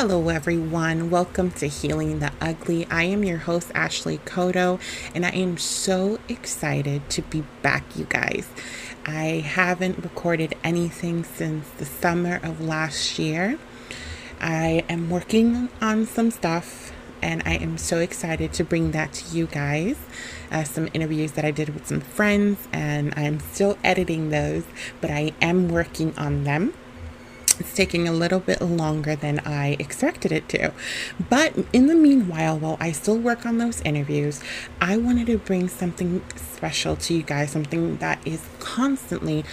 Hello, everyone. Welcome to Healing the Ugly. I am your host, Ashley Kodo, and I am so excited to be back, you guys. I haven't recorded anything since the summer of last year. I am working on some stuff, and I am so excited to bring that to you guys. Uh, some interviews that I did with some friends, and I'm still editing those, but I am working on them. It's taking a little bit longer than I expected it to. But in the meanwhile, while I still work on those interviews, I wanted to bring something special to you guys, something that is constantly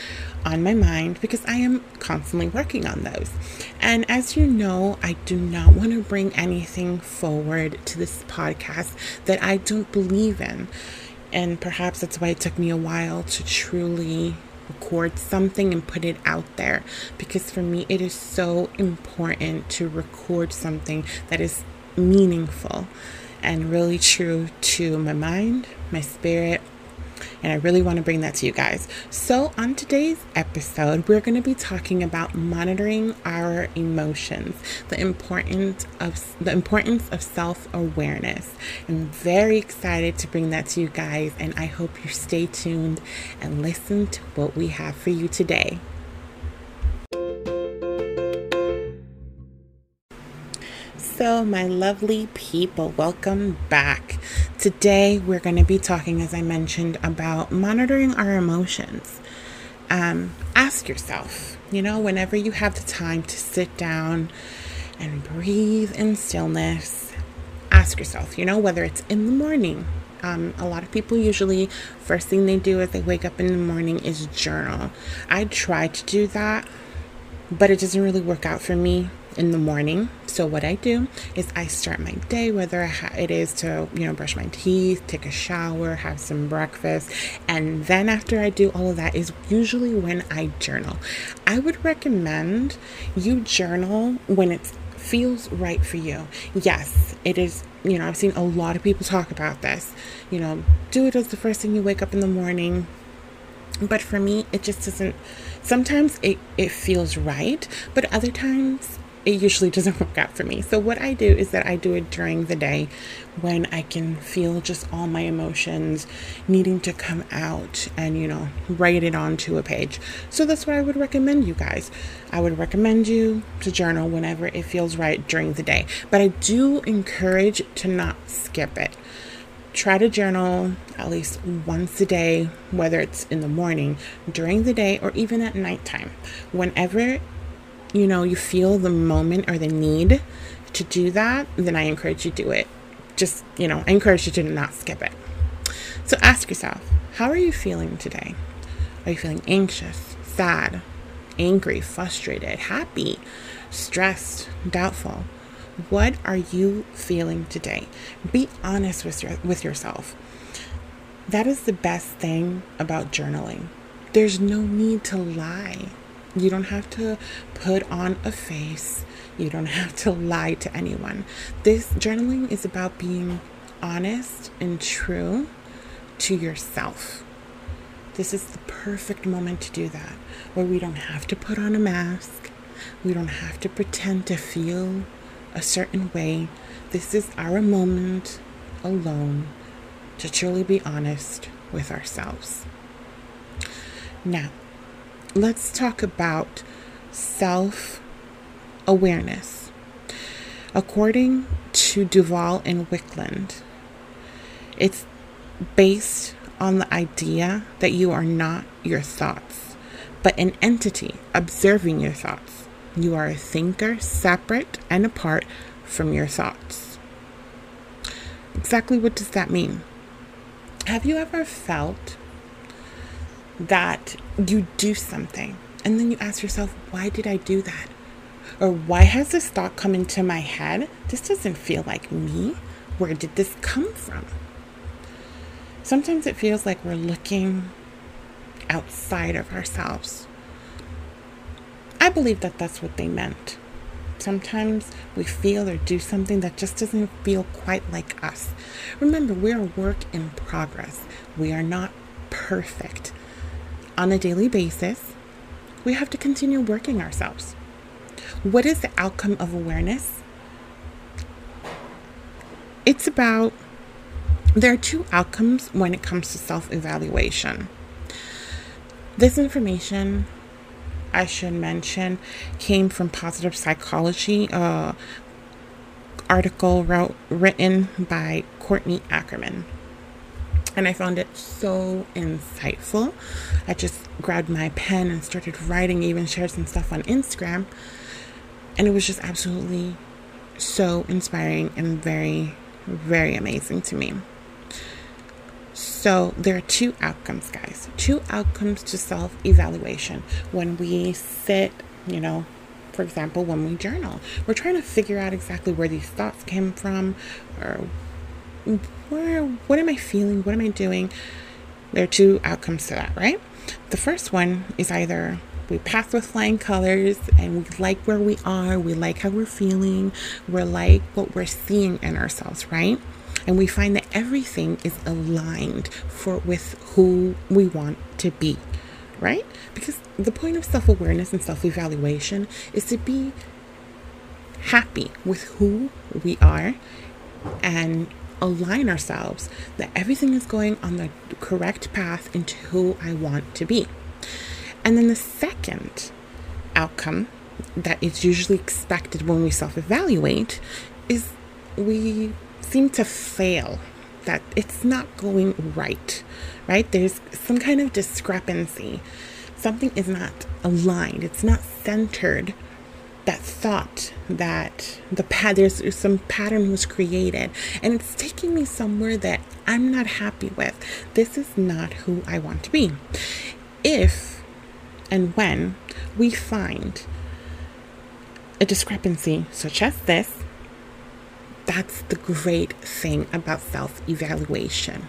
on my mind because I am constantly working on those. And as you know, I do not want to bring anything forward to this podcast that I don't believe in. And perhaps that's why it took me a while to truly record something and put it out there. Because for me it is so important to record something that is meaningful and really true to my mind, my spirit, and I really want to bring that to you guys. So, on today's episode, we're going to be talking about monitoring our emotions, the importance of the importance of self-awareness. I'm very excited to bring that to you guys, and I hope you stay tuned and listen to what we have for you today. So, my lovely people, welcome back. Today, we're going to be talking, as I mentioned, about monitoring our emotions. Um, ask yourself, you know, whenever you have the time to sit down and breathe in stillness, ask yourself, you know, whether it's in the morning. Um, a lot of people usually, first thing they do as they wake up in the morning is journal. I try to do that, but it doesn't really work out for me in the morning. So what I do is I start my day, whether it is to you know brush my teeth, take a shower, have some breakfast, and then after I do all of that is usually when I journal. I would recommend you journal when it feels right for you. Yes, it is. You know, I've seen a lot of people talk about this. You know, do it as the first thing you wake up in the morning. But for me, it just doesn't. Sometimes it, it feels right, but other times it usually doesn't work out for me. So, what I do is that I do it during the day when I can feel just all my emotions needing to come out and, you know, write it onto a page. So, that's what I would recommend you guys. I would recommend you to journal whenever it feels right during the day. But I do encourage to not skip it. Try to journal at least once a day, whether it's in the morning, during the day, or even at nighttime. Whenever you know, you feel the moment or the need to do that, then I encourage you to do it. Just, you know, I encourage you to not skip it. So ask yourself, how are you feeling today? Are you feeling anxious, sad, angry, frustrated, happy, stressed, doubtful? What are you feeling today? Be honest with, your, with yourself. That is the best thing about journaling. There's no need to lie. You don't have to put on a face. You don't have to lie to anyone. This journaling is about being honest and true to yourself. This is the perfect moment to do that, where we don't have to put on a mask. We don't have to pretend to feel a certain way. This is our moment alone to truly be honest with ourselves. Now, let's talk about self awareness. According to Duval and Wicklund, it's based on the idea that you are not your thoughts, but an entity observing your thoughts. You are a thinker separate and apart from your thoughts. Exactly what does that mean? Have you ever felt that you do something and then you ask yourself, why did I do that? Or why has this thought come into my head? This doesn't feel like me. Where did this come from? Sometimes it feels like we're looking outside of ourselves. I believe that that's what they meant. Sometimes we feel or do something that just doesn't feel quite like us. Remember, we're a work in progress. We are not perfect on a daily basis, we have to continue working ourselves. What is the outcome of awareness? it's about there are two outcomes when it comes to self evaluation. This information, I should mention, came from Positive Psychology, uh, article wrote, written by Courtney Ackerman. And I found it so insightful. I just grabbed my pen and started writing, even shared some stuff on Instagram. And it was just absolutely so inspiring and very, very amazing to me. So, there are two outcomes, guys. Two outcomes to self evaluation. When we sit, you know, for example, when we journal, we're trying to figure out exactly where these thoughts came from or where, what am I feeling? What am I doing? There are two outcomes to that, right? The first one is either we pass with flying colors and we like where we are, we like how we're feeling, we're like what we're seeing in ourselves, right? And we find that everything is aligned for with who we want to be, right? Because the point of self-awareness and self-evaluation is to be happy with who we are and align ourselves that everything is going on the correct path into who I want to be. And then the second outcome that is usually expected when we self evaluate is we seem to fail, that it's not going right, right? There's some kind of discrepancy. Something is not aligned, it's not centered that thought that the pad there's some pattern was created and it's taking me somewhere that I'm not happy with. This is not who I want to be. If and when we find a discrepancy such as this, that's the great thing about self evaluation.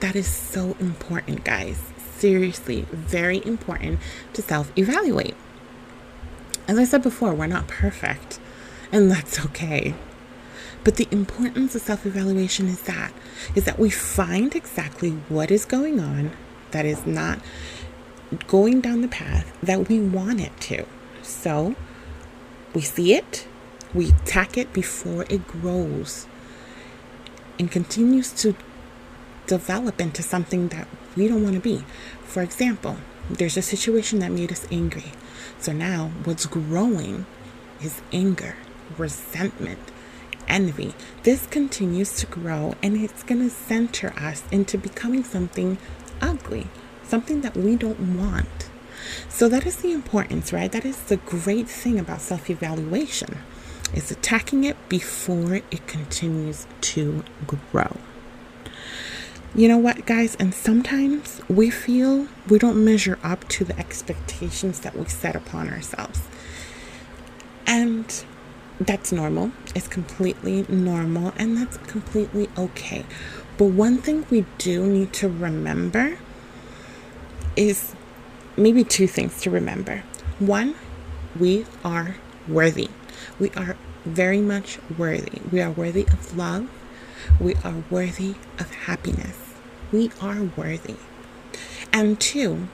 That is so important, guys. Seriously, very important to self evaluate. As I said before, we're not perfect, and that's okay. But the importance of self-evaluation is that is that we find exactly what is going on that is not going down the path that we want it to. So, we see it, we attack it before it grows and continues to develop into something that we don't want to be. For example, there's a situation that made us angry. So now what's growing is anger, resentment, envy. This continues to grow and it's going to center us into becoming something ugly, something that we don't want. So that is the importance, right? That is the great thing about self-evaluation is attacking it before it continues to grow. You know what, guys? And sometimes we feel we don't measure up to the expectations that we set upon ourselves. And that's normal. It's completely normal and that's completely okay. But one thing we do need to remember is maybe two things to remember. One, we are worthy. We are very much worthy. We are worthy of love. We are worthy of happiness we are worthy. And two,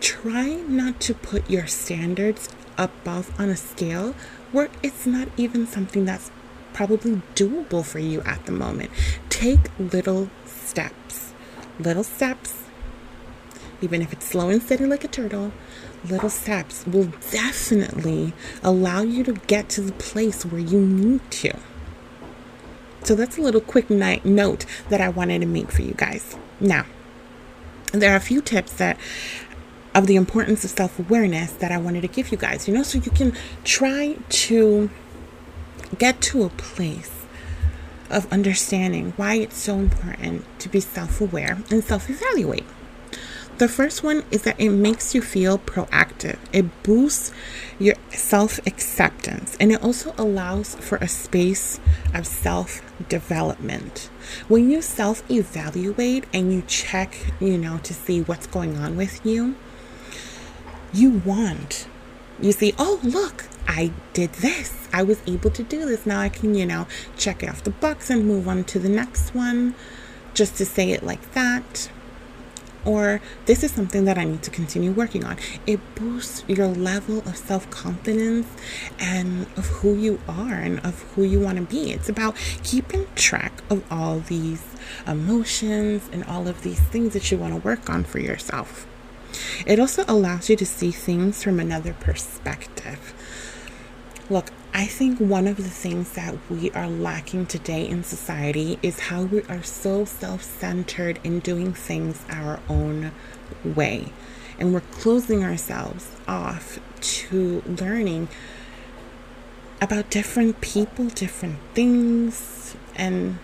try not to put your standards above on a scale where it's not even something that's probably doable for you at the moment. Take little steps. Little steps, even if it's slow and steady like a turtle, little steps will definitely allow you to get to the place where you need to. So that's a little quick note that I wanted to make for you guys. Now, there are a few tips that of the importance of self awareness that I wanted to give you guys, you know, so you can try to get to a place of understanding why it's so important to be self aware and self evaluate. The first one is that it makes you feel proactive. It boosts your self acceptance and it also allows for a space of self development. When you self evaluate and you check, you know, to see what's going on with you, you want, you see, oh, look, I did this. I was able to do this. Now I can, you know, check it off the box and move on to the next one just to say it like that or this is something that I need to continue working on. It boosts your level of self confidence and of who you are and of who you want to be. It's about keeping track of all these emotions and all of these things that you want to work on for yourself. It also allows you to see things from another perspective. Look, I think one of the things that we are lacking today in society is how we are so self centered in doing things our own way. And we're closing ourselves off to learning about different people, different things, and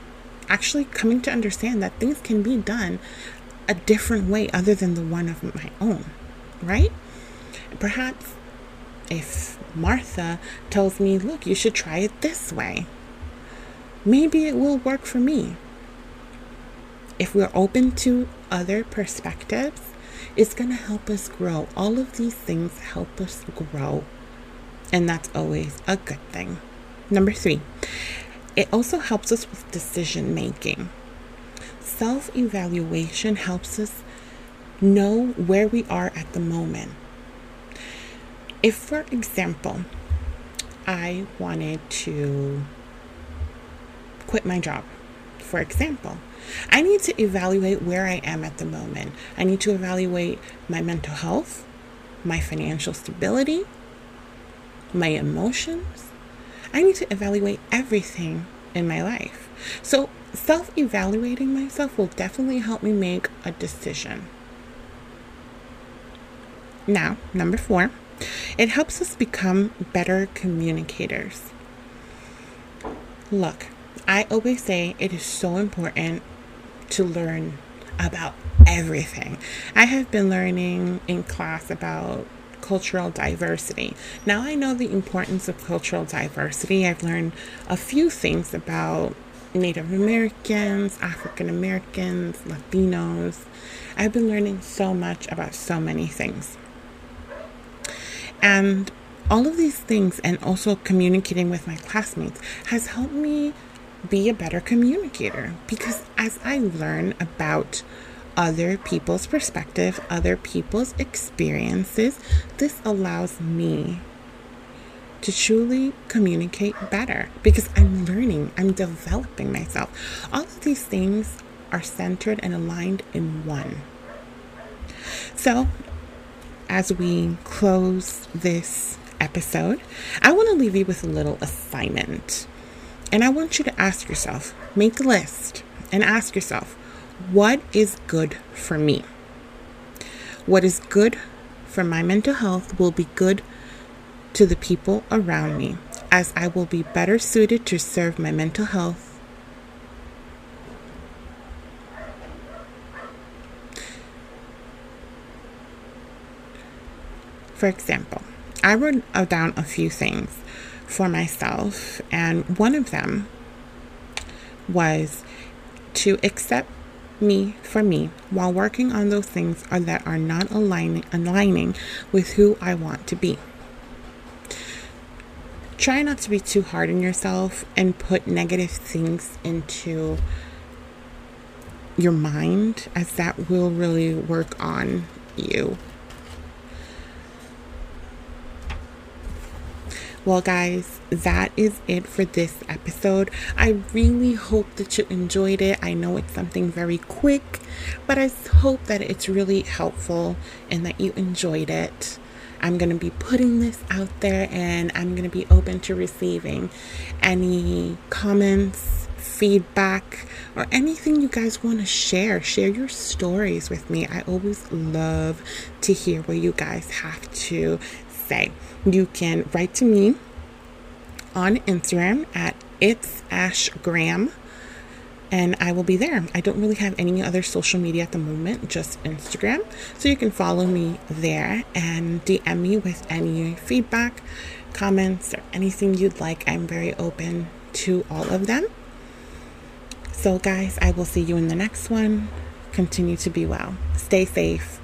actually coming to understand that things can be done a different way other than the one of my own, right? Perhaps if Martha tells me, look, you should try it this way, maybe it will work for me. If we're open to other perspectives, it's going to help us grow. All of these things help us grow, and that's always a good thing. Number three, it also helps us with decision making. Self evaluation helps us know where we are at the moment if, for example, I wanted to quit my job, for example, I need to evaluate where I am at the moment. I need to evaluate my mental health, my financial stability, my emotions. I need to evaluate everything in my life. So, self evaluating myself will definitely help me make a decision. Now, number four it helps us become better communicators. Look, I always say it is so important to learn about everything. I have been learning in class about cultural diversity. Now I know the importance of cultural diversity. I've learned a few things about Native Americans, African Americans, Latinos. I've been learning so much about so many things. And all of these things, and also communicating with my classmates, has helped me be a better communicator because as I learn about other people's perspective, other people's experiences, this allows me to truly communicate better because I'm learning, I'm developing myself. All of these things are centered and aligned in one. So, as we close this episode, I want to leave you with a little assignment. And I want you to ask yourself make a list and ask yourself, what is good for me? What is good for my mental health will be good to the people around me, as I will be better suited to serve my mental health For example, I wrote down a few things for myself, and one of them was to accept me for me while working on those things are that are not aligning aligning with who I want to be. Try not to be too hard on yourself and put negative things into your mind as that will really work on you Well, guys, that is it for this episode. I really hope that you enjoyed it. I know it's something very quick, but I hope that it's really helpful and that you enjoyed it. I'm going to be putting this out there and I'm going to be open to receiving any comments, feedback, or anything you guys want to share. Share your stories with me. I always love to hear what you guys have to say. You can write to me on Instagram at it's Ash Graham, and I will be there. I don't really have any other social media at the moment, just Instagram. So you can follow me there and DM me with any feedback, comments, or anything you'd like. I'm very open to all of them. So, guys, I will see you in the next one. Continue to be well. Stay safe